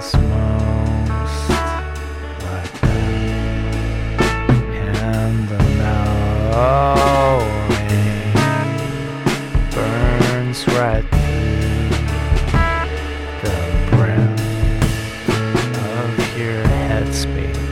feels most like and the knowing burns right through the brim of your headspace.